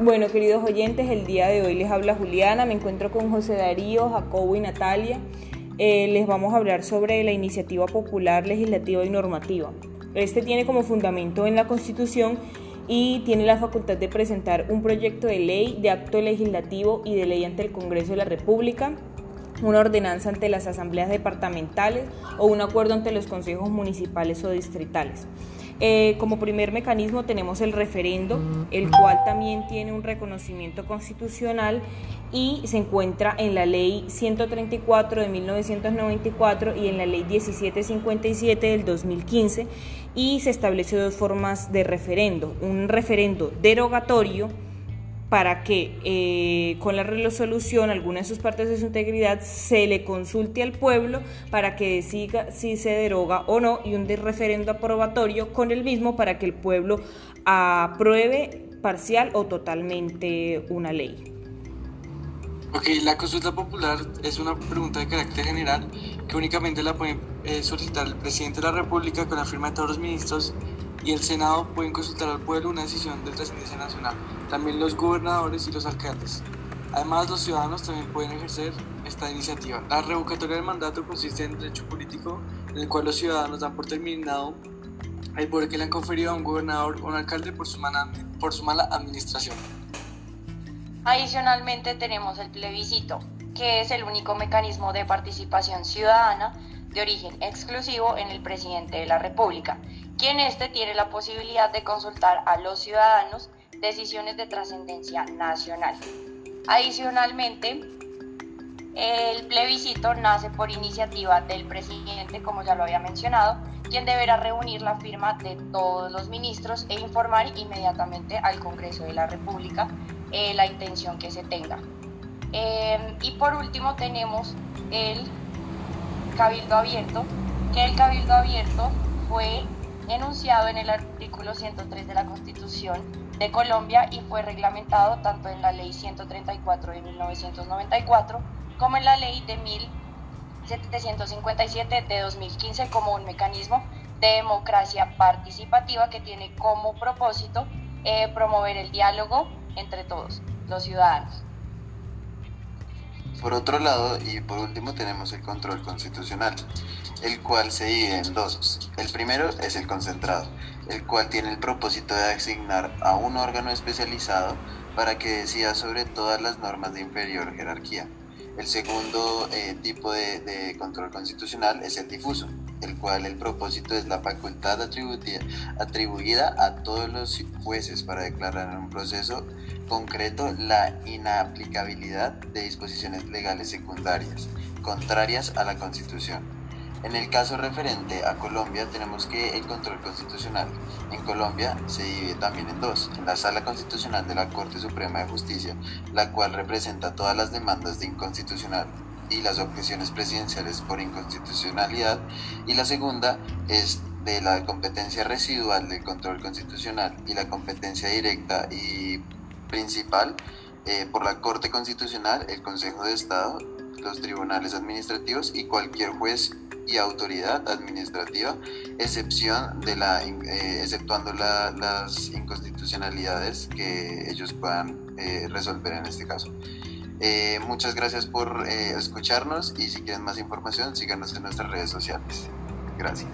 Bueno, queridos oyentes, el día de hoy les habla Juliana, me encuentro con José Darío, Jacobo y Natalia. Eh, les vamos a hablar sobre la iniciativa popular legislativa y normativa. Este tiene como fundamento en la Constitución y tiene la facultad de presentar un proyecto de ley, de acto legislativo y de ley ante el Congreso de la República, una ordenanza ante las asambleas departamentales o un acuerdo ante los consejos municipales o distritales. Eh, como primer mecanismo tenemos el referendo, el cual también tiene un reconocimiento constitucional y se encuentra en la ley 134 de 1994 y en la ley 1757 del 2015 y se establece dos formas de referendo, un referendo derogatorio para que eh, con la resolución, alguna de sus partes de su integridad, se le consulte al pueblo para que decida si se deroga o no y un referendo aprobatorio con el mismo para que el pueblo apruebe parcial o totalmente una ley. Ok, la consulta popular es una pregunta de carácter general que únicamente la puede eh, solicitar el presidente de la República con la firma de todos los ministros y el Senado pueden consultar al pueblo una decisión de trascendencia nacional, también los gobernadores y los alcaldes. Además, los ciudadanos también pueden ejercer esta iniciativa. La revocatoria del mandato consiste en derecho político en el cual los ciudadanos dan por terminado el poder que le han conferido a un gobernador o un alcalde por su, mala, por su mala administración. Adicionalmente tenemos el plebiscito, que es el único mecanismo de participación ciudadana de origen exclusivo en el presidente de la República quien éste tiene la posibilidad de consultar a los ciudadanos decisiones de trascendencia nacional. Adicionalmente, el plebiscito nace por iniciativa del presidente, como ya lo había mencionado, quien deberá reunir la firma de todos los ministros e informar inmediatamente al Congreso de la República eh, la intención que se tenga. Eh, y por último tenemos el cabildo abierto, que el cabildo abierto fue enunciado en el artículo 103 de la Constitución de Colombia y fue reglamentado tanto en la Ley 134 de 1994 como en la Ley de 1757 de 2015 como un mecanismo de democracia participativa que tiene como propósito eh, promover el diálogo entre todos los ciudadanos. Por otro lado, y por último, tenemos el control constitucional, el cual se divide en dos. El primero es el concentrado, el cual tiene el propósito de asignar a un órgano especializado para que decida sobre todas las normas de inferior jerarquía. El segundo eh, tipo de, control constitucional es el difuso, el cual el propósito es la facultad atribuida, atribuida a todos los jueces para declarar en un proceso concreto la inaplicabilidad de disposiciones legales secundarias, contrarias a la Constitución. En el caso referente a Colombia tenemos que el control constitucional en Colombia se divide también en dos. En la Sala Constitucional de la Corte Suprema de Justicia, la cual representa todas las demandas de inconstitucional y las objeciones presidenciales por inconstitucionalidad. Y la segunda es de la competencia residual del control constitucional y la competencia directa y principal eh, por la Corte Constitucional, el Consejo de Estado, los tribunales administrativos y cualquier juez y autoridad administrativa, excepción de la, eh, exceptuando las inconstitucionalidades que ellos puedan eh, resolver en este caso. Eh, muchas gracias por eh, escucharnos y si quieren más información, síganos en nuestras redes sociales. Gracias.